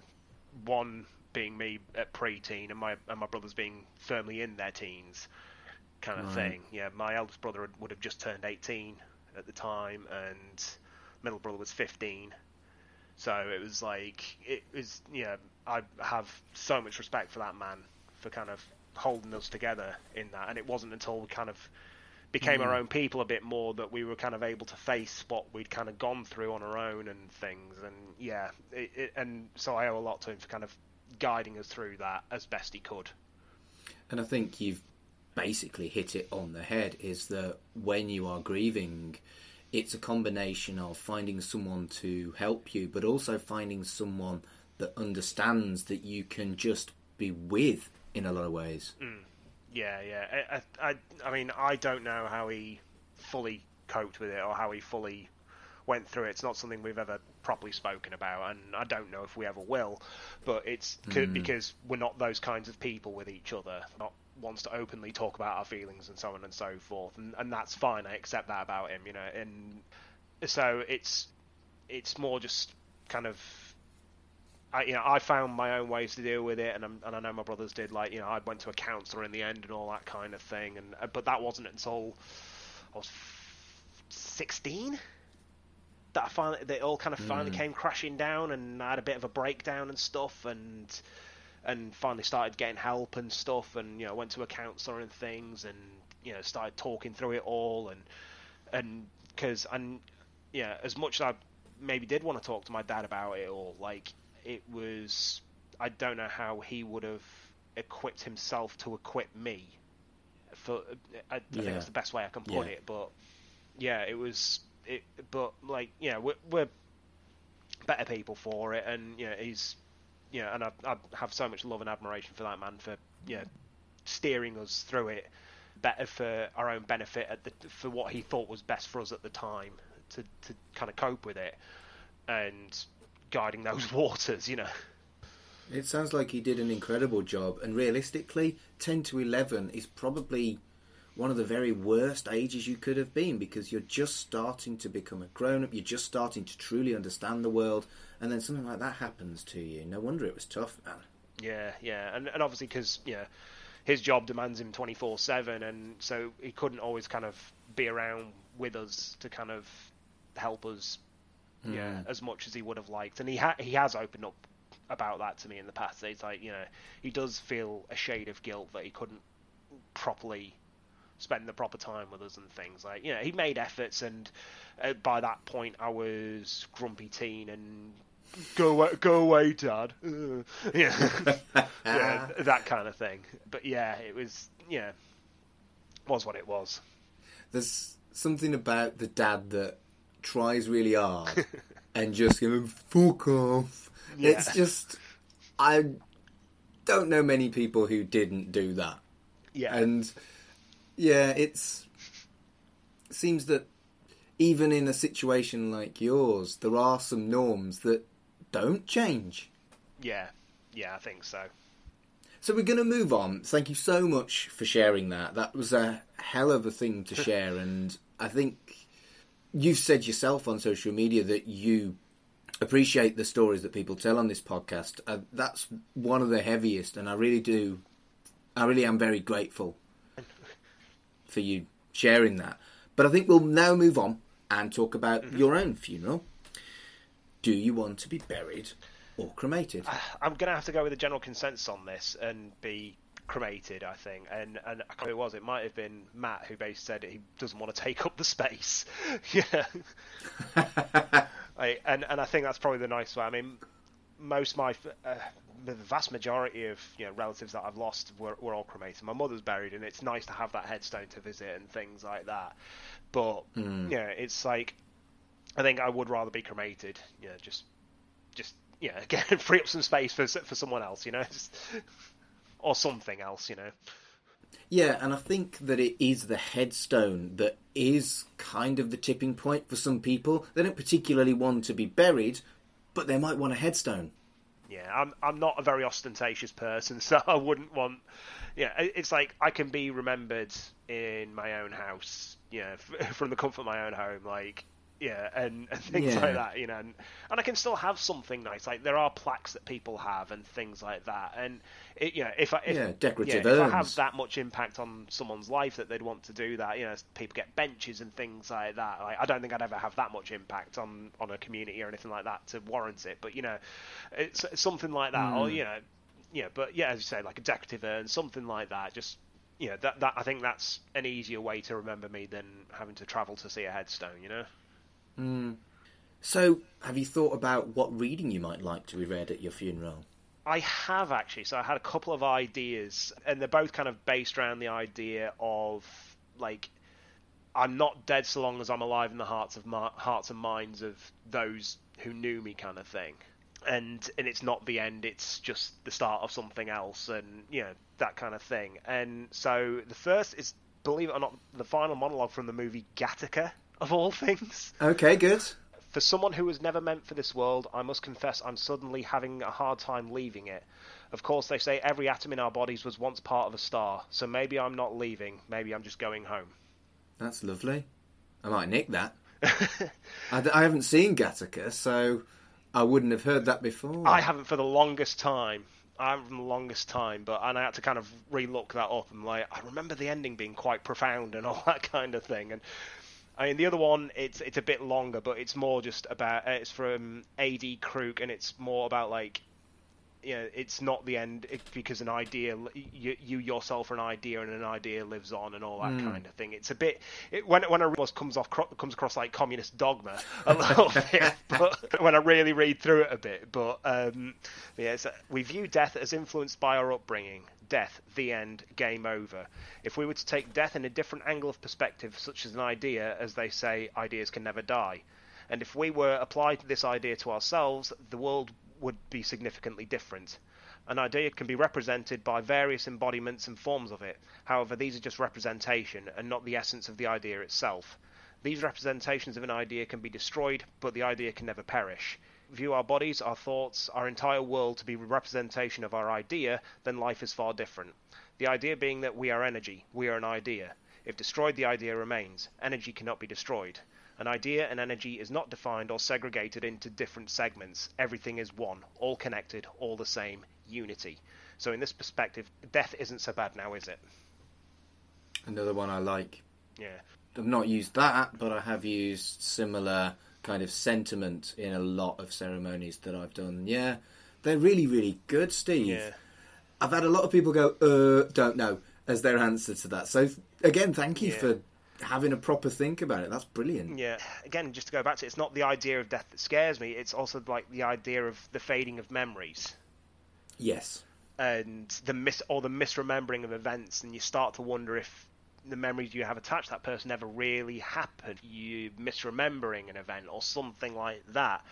one being me at pre-teen and my and my brothers being firmly in their teens, kind of Right. thing. Yeah, my eldest brother would have just turned 18 at the time, and middle brother was 15. So it was like it was. Yeah, I have so much respect for that man for kind of holding us together in that, and it wasn't until we kind of became our Mm. own people a bit more that we were kind of able to face what we'd kind of gone through on our own and things. And yeah it, it, and so I owe a lot to him for kind of guiding us through that as best he could. And I think you've basically hit it on the head is that when you are grieving, it's a combination of finding someone to help you, but also finding someone that understands that you can just be with in a lot of ways. Mm. yeah yeah. I, I, I- mean I don't know how he fully coped with it or how he fully went through it. It's not something we've ever properly spoken about and I don't know if we ever will but it's c- mm. because we're not those kinds of people with each other not wants to openly talk about our feelings and so on and so forth and, and that's fine. I accept that about him you know and so it's it's more just kind of I, you know, I found my own ways to deal with it, and, I'm, and I know my brothers did. Like, you know, I went to a counsellor in the end and all that kind of thing. And uh, but that wasn't until I was sixteen that I finally they all kind of finally came crashing down, and I had a bit of a breakdown and stuff, and and finally started getting help and stuff, and you know, went to a counsellor and things, and you know, started talking through it all, and and because and yeah, as much as I maybe did want to talk to my dad about it all, like it was, I don't know how he would have equipped himself to equip me. For I, I think Yeah. that's the best way I can put Yeah. it, but yeah, it was it, but like yeah, we're, we're better people for it, and you know he's you know, and I, I have so much love and admiration for that man for know steering us through it better for our own benefit at the for what he thought was best for us at the time to to kind of cope with it and guiding those [LAUGHS] waters, you know. It sounds like he did an incredible job, and realistically, 10 to 11 is probably one of the very worst ages you could have been because you're just starting to become a grown up, you're just starting to truly understand the world, and then something like that happens to you. No wonder it was tough, man. Yeah, yeah, and and obviously because yeah, his job demands him twenty four seven, and so he couldn't always kind of be around with us to kind of help us, yeah, Mm. as much as he would have liked. And he ha- he has opened up about that to me in the past. It's like you know he does feel a shade of guilt that he couldn't properly spend the proper time with us and things like you know he made efforts and uh, by that point I was grumpy teen and go away, go away, Dad. Uh, [LAUGHS] yeah, [LAUGHS] yeah, that kind of thing. But yeah, it was yeah, was what it was. There's something about the dad that tries really hard [LAUGHS] and just give going fuck off. Yeah. It's just I don't know many people who didn't do that. Yeah, And yeah, it's it seems that even in a situation like yours, there are some norms that don't change. yeah, yeah. I think so. So we're going to move on. Thank you so much for sharing that. That was a hell of a thing to [LAUGHS] share, and I think you've said yourself on social media that you appreciate the stories that people tell on this podcast. Uh, that's one of the heaviest, and I really do. I really am very grateful for you sharing that. But I think we'll now move on and talk about your own funeral. Do you want to be buried or cremated? I'm gonna have to go with a general consensus on this and be cremated. I think, and and I can't remember who it was. It might have been Matt who basically said he doesn't want to take up the space. [LAUGHS] yeah, [LAUGHS] I, and and I think that's probably the nice way. I mean, most my uh, the vast majority of you know relatives that I've lost were, were all cremated. My mother's buried, and it's nice to have that headstone to visit and things like that. But yeah, it's like I think I would rather be cremated. You know, just just yeah, [LAUGHS] again, free up some space for for someone else. You know, or something else. You know. Yeah, and I think that it is the headstone that is kind of the tipping point for some people. They don't particularly want to be buried, but they might want a headstone. Yeah, I'm I'm not a very ostentatious person, [LAUGHS] so I wouldn't want. Yeah, it's like I can be remembered in my own house, yeah, [LAUGHS] f- from the comfort of my own home, like yeah, and, [LAUGHS] and things Yeah. like that, you know, and, and I can still have something nice. Like there are plaques that people have and things like that, and it, you know, if I if, Yeah, decorative yeah, if I have that much impact on someone's life that they'd want to do that, you know, people get benches and things like that. Like I don't think I'd ever have that much impact on on a community or anything like that to warrant it, but you know, it's something like that, or hmm. you know, yeah, but yeah, as you say, like a decorative urn, something like that. Just you know, that that I think that's an easier way to remember me than having to travel to see a headstone. You know. Hmm. So, have you thought about what reading you might like to be read at your funeral? I have actually. So I had a couple of ideas, and they're both kind of based around the idea of like I'm not dead so long as I'm alive in the hearts of hearts and minds of those who knew me, kind of thing. And and it's not the end; it's just the start of something else, and you know that kind of thing. And so the first is, believe it or not, the final monologue from the movie Gattaca, of all things. Okay, good. For someone who was never meant for this world, I must confess I'm suddenly having a hard time leaving it. Of course, they say every atom in our bodies was once part of a star, so maybe I'm not leaving, maybe I'm just going home. That's lovely. I might nick that. [LAUGHS] I, d- I haven't seen Gattaca, so I wouldn't have heard that before. I haven't for the longest time. I haven't for the longest time, but and I had to kind of re-look that up and like I remember the ending being quite profound and all [LAUGHS] that kind of thing. And I mean the other one, it's it's a bit longer, but it's more just about uh, it's from A.D. Krug and it's more about like you know, it's not the end it, because an idea, you, you yourself are an idea, and an idea lives on, and all that hmm. kind of thing. It's a bit it, when when a almost comes off comes across like communist dogma a [LAUGHS] little bit, but when I really read through it a bit. But um, yeah, it's, uh, we view death as influenced by our upbringing. Death, the end, game over. If we were to take death in a different angle of perspective, such as an idea, as they say, ideas can never die. And if we were applied this idea to ourselves, the world would be significantly different. An idea can be represented by various embodiments and forms of it. However, these are just representation and not the essence of the idea itself. These representations of an idea can be destroyed, but the idea can never perish. View our bodies, our thoughts, our entire world to be a representation of our idea, then life is far different. The idea being that we are energy, we are an idea. If destroyed, the idea remains. Energy cannot be destroyed. An idea and energy is not defined or segregated into different segments. Everything is one, all connected, all the same, unity. So, in this perspective, death isn't so bad now, is it? Another one I like. Yeah. I've not used that, but I have used similar kind of sentiment in a lot of ceremonies that I've done. Yeah, they're really, really good, Steve. Yeah. I've had a lot of people go, uh, don't know, as their answer to that. So, again, thank you Yeah. for having a proper think about it. That's brilliant. Yeah. Again, just to go back to it, it's not the idea of death that scares me. It's also like the idea of the fading of memories Yes. and the mis or the misremembering of events, and you start to wonder if the memories you have attached to that person never really happened. You misremembering an event or something like that,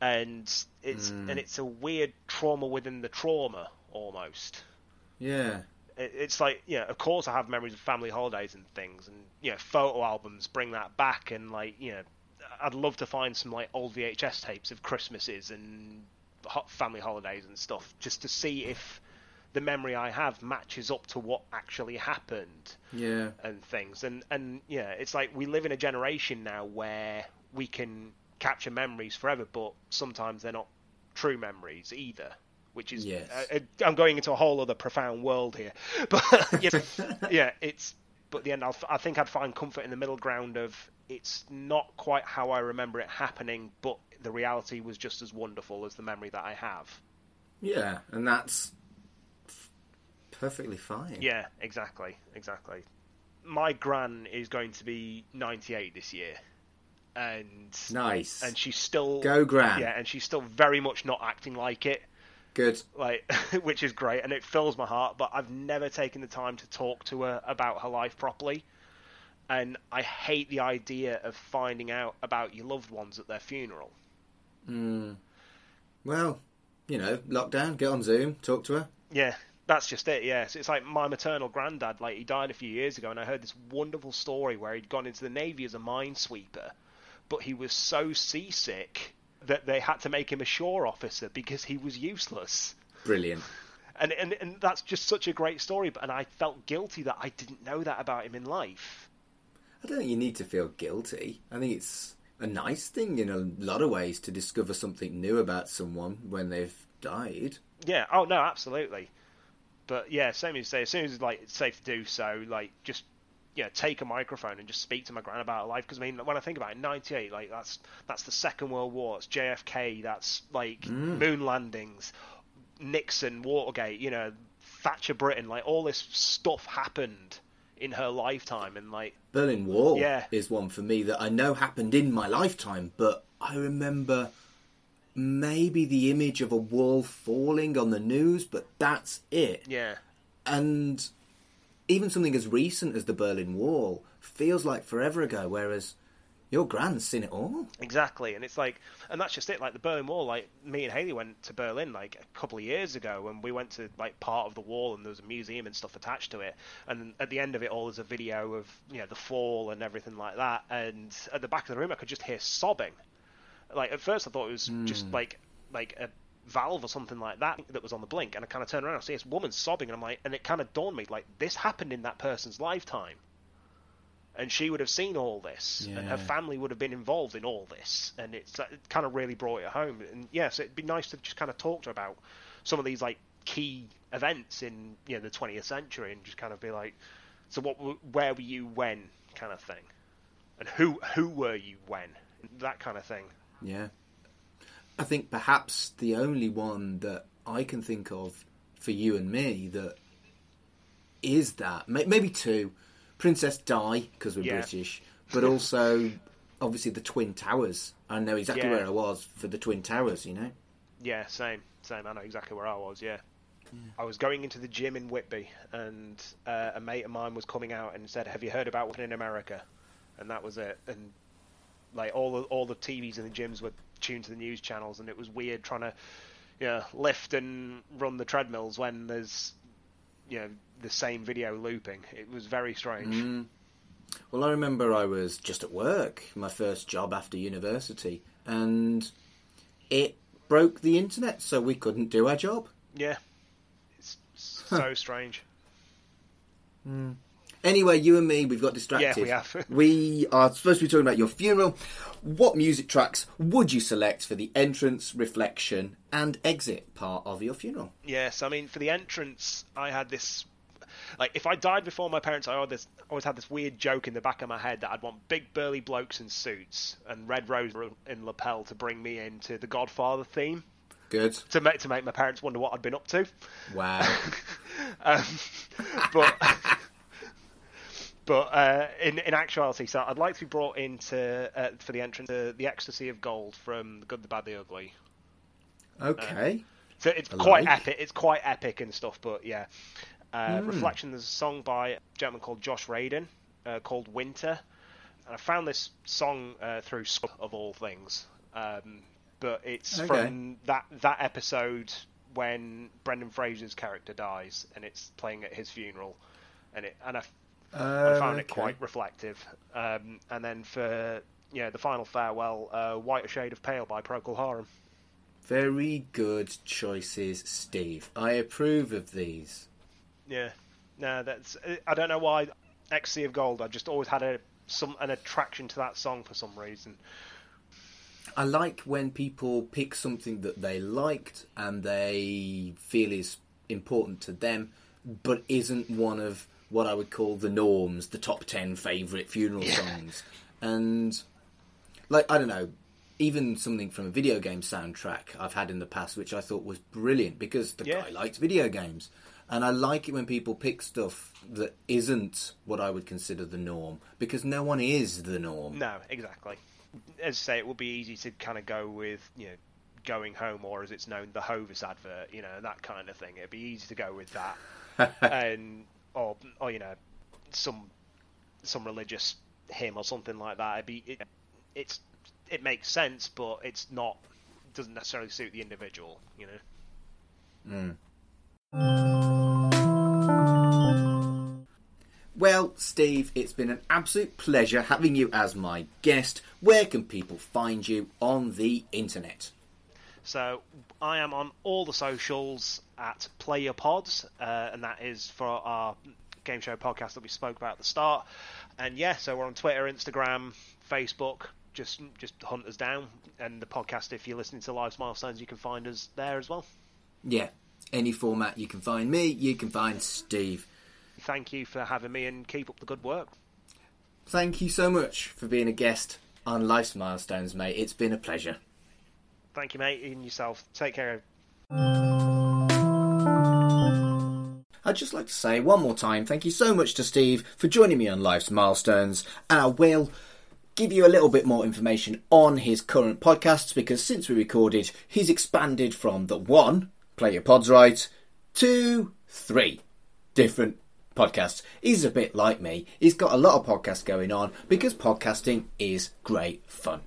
and it's Mm. and it's a weird trauma within the trauma almost. Yeah. It- It's like, yeah, of course I have memories of family holidays and things, and you know, photo albums bring that back, and like, you know, I'd love to find some like old VHS tapes of Christmases and family holidays and stuff, just to see if the memory I have matches up to what actually happened Yeah. and things. And and yeah, it's like we live in a generation now where we can capture memories forever, but sometimes they're not true memories either. Which is, Yes. uh, I'm going into a whole other profound world here, [LAUGHS] but yeah, [LAUGHS] yeah, it's. But at the end, I'll, I think I'd find comfort in the middle ground of it's not quite how I remember it happening, but the reality was just as wonderful as the memory that I have. Yeah, and that's perfectly fine. Yeah, exactly, exactly. My gran is going to be 98 this year, and Nice. and she's still Go, Gran. Yeah, and she's still very much not acting like it, Good. like [LAUGHS] which is great, and it fills my heart. But I've never taken the time to talk to her about her life properly, and I hate the idea of finding out about your loved ones at their funeral. Mm. Well, you know, lockdown, get on Zoom, talk to her. Yeah, that's just it. Yes, it's like my maternal granddad. Like he died a few years ago, and I heard this wonderful story where he'd gone into the navy as a minesweeper, but he was so seasick that they had to make him a shore officer because he was useless. Brilliant. And and and that's just such a great story. But and I felt guilty that I didn't know that about him in life. I don't think you need to feel guilty. I think it's a nice thing in a lot of ways to discover something new about someone when they've died. Yeah. Oh no, absolutely. But yeah, same as you say. As soon as like it's safe to do so, like just yeah, take a microphone and just speak to my gran about her life. Because I mean, when I think about it, '98, like that's that's the Second World War. It's JFK. That's like mm. moon landings, Nixon, Watergate. You know, Thatcher, Britain. Like all this stuff happened in her lifetime, and like Berlin Wall Yeah. is one for me that I know happened in my lifetime, but I remember maybe the image of a wall falling on the news, but that's it. yeah, And even something as recent as the Berlin Wall feels like forever ago, whereas your grand's seen it all. Exactly, and it's like, and that's just it. Like the Berlin Wall, like me and Haley went to Berlin like a couple of years ago, and we went to like part of the wall, and there was a museum and stuff attached to it. And at the end of it all, there's a video of you know the fall and everything like that. And at the back of the room, I could just hear sobbing. Like at first, I thought it was just hmm. like like a valve or something like that that was on the blink, and I kind of turned around, and I see this woman sobbing, and I'm like, and it kind of dawned me like this happened in that person's lifetime. And she would have seen all this, and her family would have been involved in all this, and it's uh, it kind of really brought it home. And yes, it'd be nice to just kind of talk to her about some of these like key events in you know the 20th century, and just kind of be like, so what, where were you when, kind of thing, and who who were you when, that kind of thing. Yeah. I think perhaps the only one that I can think of for you and me that is that. Maybe two. Princess Di, because we're Yeah. British, but [LAUGHS] also obviously the Twin Towers. I know exactly Yeah. where I was for the Twin Towers, you know? Yeah, same, same. I know exactly where I was. Yeah. I was going into the gym in Whitby, and uh, a mate of mine was coming out and said, "Have you heard about what's in America?" And that was it. And like all the all the TVs in the gyms were tuned to the news channels, and it was weird trying to, you know, lift and run the treadmills when there's, you know, the same video looping. It was very strange. Mm. Well, I remember I was just at work, my first job after university, and it broke the internet, so we couldn't do our job. Yeah, it's so strange. Anyway, you and me, we've got distracted. Yeah, we have. [LAUGHS] we are supposed to be talking about your funeral. What music tracks would you select for the entrance, reflection, and exit part of your funeral? Yes, I mean for the entrance, I had this. Like, if I died before my parents, I always, always had this weird joke in the back of my head that I'd want big burly blokes in suits and red rose in lapel to bring me into the Godfather theme Good. to make to make my parents wonder what I'd been up to. Wow. [LAUGHS] Um, but [LAUGHS] but uh, in in actuality, so I'd like to be brought into uh, for the entrance to the Ecstasy of Gold from The Good, the Bad, the Ugly. Okay. So it's quite epic. It's quite epic and stuff. But yeah, uh, Hmm. Reflection. There's a song by a gentleman called Josh Radin uh, called Winter, and I found this song uh, through Scrubs of all things. Um, but it's Okay. from that that episode when Brendan Fraser's character dies, and it's playing at his funeral, and it and I I found it Okay. quite reflective. Um, and then for yeah, the final farewell, uh, Whiter Shade of Pale by Procol Harum. Very good choices, Steve. I approve of these. Yeah, no, that's I don't know why Ecstasy of Gold. I just always had a some an attraction to that song for some reason. I like when people pick something that they liked and they feel is important to them, but isn't one of what I would call the norms, the top 10 favourite funeral songs. And, like, I don't know, even something from a video game soundtrack I've had in the past, which I thought was brilliant because the Yeah. guy liked video games. And I like it when people pick stuff that isn't what I would consider the norm, because no one is the norm. No, exactly. As I say, it would be easy to kind of go with you know going home or as it's known the Hovis advert, you know that kind of thing. It'd be easy to go with that, [LAUGHS] and or or you know some some religious hymn or something like that. It'd be it, it's it makes sense, but it's not doesn't necessarily suit the individual, you know. Mm. Well, Steve, it's been an absolute pleasure having you as my guest. Where can people find you on the internet? So I am on all the socials at Play Your Pods, uh, and that is for our game show podcast that we spoke about at the start. And yeah, so we're on Twitter, Instagram, Facebook. Just just hunt us down, and the podcast. If you're listening to Life's Milestones, you can find us there as well. Yeah, any format you can find me, you can find Steve. Thank you for having me, and keep up the good work. Thank you so much for being a guest on Life's Milestones, mate. It's been a pleasure. Thank you, mate, and yourself. Take care. I'd just like to say one more time thank you so much to Steve for joining me on Life's Milestones. And I will give you a little bit more information on his current podcasts because since we recorded, he's expanded from the one, Play Your Pods Right, to three different podcasts. He's a bit like me. He's got a lot of podcasts going on because podcasting is great fun.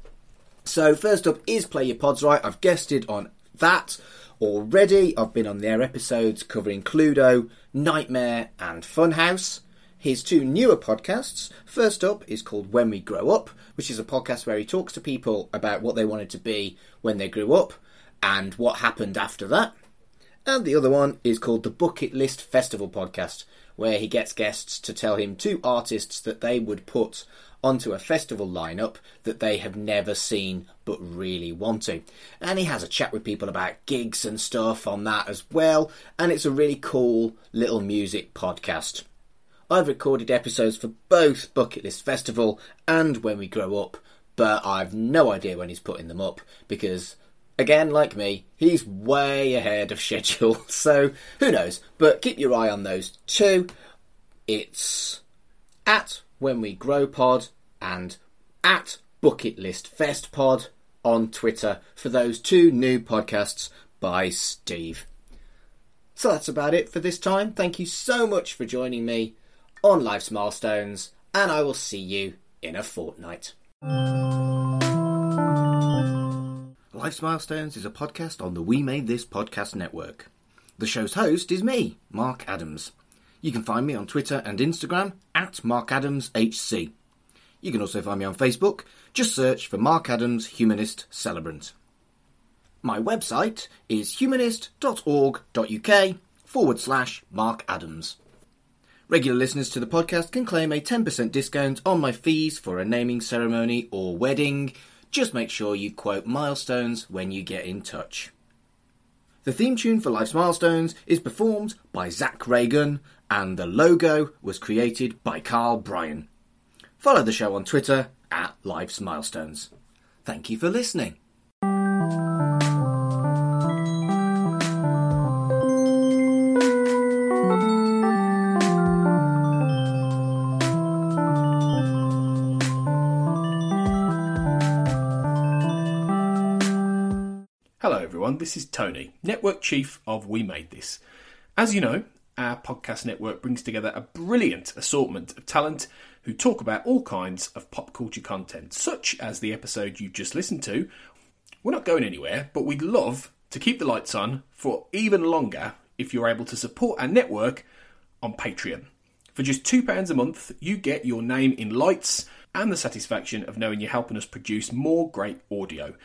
So first up is Play Your Pods Right. I've guested on that already. I've been on their episodes covering Cluedo, Nightmare, and Funhouse. His two newer podcasts. First up is called When We Grow Up, which is a podcast where he talks to people about what they wanted to be when they grew up and what happened after that. And the other one is called the Bucket List Festival podcast, where he gets guests to tell him two artists that they would put onto a festival lineup that they have never seen but really want to. And he has a chat with people about gigs and stuff on that as well, and it's a really cool little music podcast. I've recorded episodes for both Bucket List Festival and When We Grow Up, but I've no idea when he's putting them up because, again, like me, he's way ahead of [LAUGHS] schedule. So who knows? But keep your eye on those two. It's at When We Grow Pod and at Bucket List Fest Pod on Twitter for those two new podcasts by Steve. So that's about it for this time. Thank you so much for joining me on Life's Milestones, and I will see you in a fortnight. Life's Milestones is a podcast on the We Made This podcast network. The show's host is me, Mark Adams. You can find me on Twitter and Instagram at MarkAdamsHC. You can also find me on Facebook. Just search for Mark Adams Humanist Celebrant. My website is humanist.org.uk forward slash Mark Adams. Regular listeners to the podcast can claim a 10% discount on my fees for a naming ceremony or wedding. Just make sure you quote milestones when you get in touch. The theme tune for Life's Milestones is performed by Zach Reagan, and the logo was created by Carl Bryan. Follow the show on Twitter at Life's Milestones. Thank you for listening. Hello, everyone. This is Tony, Network Chief of We Made This. As you know, our podcast network brings together a brilliant assortment of talent who talk about all kinds of pop culture content, such as the episode you've just listened to. We're not going anywhere, but we'd love to keep the lights on for even longer if you're able to support our network on Patreon. For just £2 a month, you get your name in lights and the satisfaction of knowing you're helping us produce more great audio.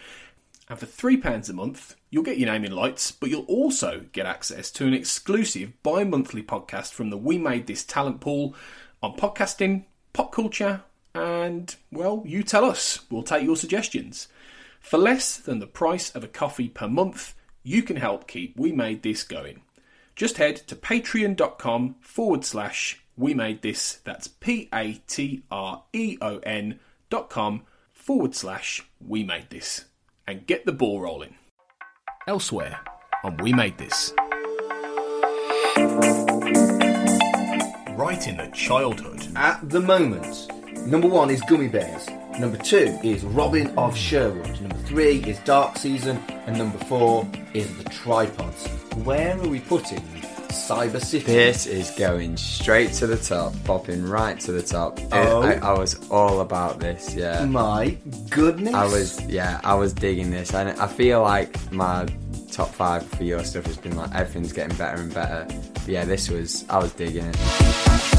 And for £3 a month, you'll get your name in lights, but you'll also get access to an exclusive bi monthly podcast from the We Made This talent pool on podcasting, pop culture, and, well, you tell us. We'll take your suggestions. For less than the price of a coffee per month, you can help keep We Made This going. Just head to patreon.com forward slash We Made This. That's P A T R E O N dot com forward slash We Made This and get the ball rolling. Elsewhere on We Made This. Right in the childhood. At the moment, number one is Gummi Bears. Number two is Robin of Sherwood. Number three is Dark Season. And number four is The Tripods. Where are we putting Cyber City? This is going straight to the top, popping right to the top. Oh. I, I was all about this, yeah. My goodness. I was, yeah, I was digging this. And I feel like my top five for your stuff has been like everything's getting better and better. But yeah, this was, I was digging it.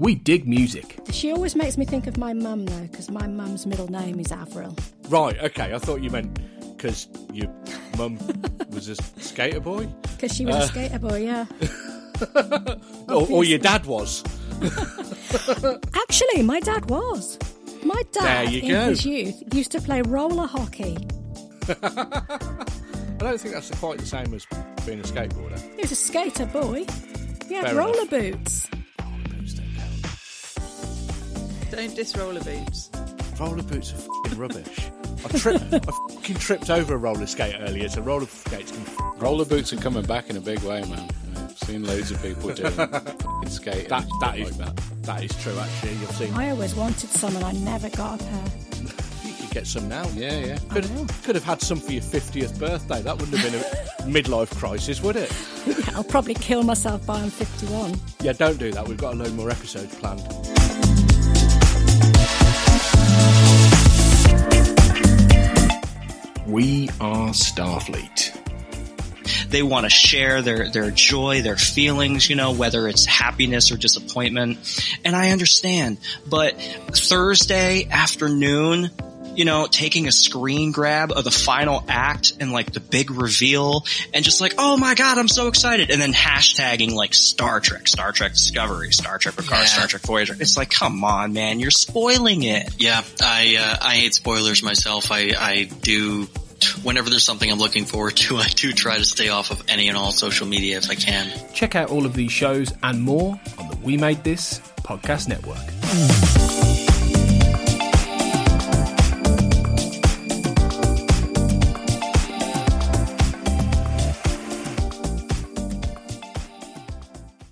We dig music. She always makes me think of my mum, though, because my mum's middle name is Avril. Right, okay. I thought you meant because your mum [LAUGHS] was a skater boy, Because she was a uh. skater boy, yeah. [LAUGHS] or, or your dad was. [LAUGHS] Actually, my dad was. My dad, in go. his youth, used to play roller hockey. I don't think that's quite the same as being a skateboarder. He was a skater boy. He had Fair roller enough. Boots Don't diss roller boots. Roller boots are fucking rubbish. I tripped. I fucking tripped over a roller skate earlier, so roller skates can. F- Roller boots are coming back in a big way, man. I've seen loads of people doing [LAUGHS] fucking skating. that and that like that. that is true. Actually, you've seen. I always wanted some and I never got a pair. [LAUGHS] You could get some now. Yeah, yeah. Could, could have had some for your 50th birthday. That wouldn't have been a [LAUGHS] midlife crisis, would it? I'll probably kill myself by I'm 51. Yeah, don't do that. We've got a load more episodes planned. We are Starfleet. they want to share their their joy, their feelings, you know, whether it's happiness or disappointment. And I understand, but Thursday afternoon, you know, taking a screen grab of the final act and like the big reveal and just like, oh my god, I'm so excited. And then hashtagging like Star Trek, Star Trek Discovery, Star Trek Picard, Yeah. Star Trek Voyager. It's like, come on, man, you're spoiling it. Yeah, I uh, I hate spoilers myself. I I do. Whenever there's something I'm looking forward to, I do try to stay off of any and all social media if I can. Check out all of these shows and more on the We Made This podcast network.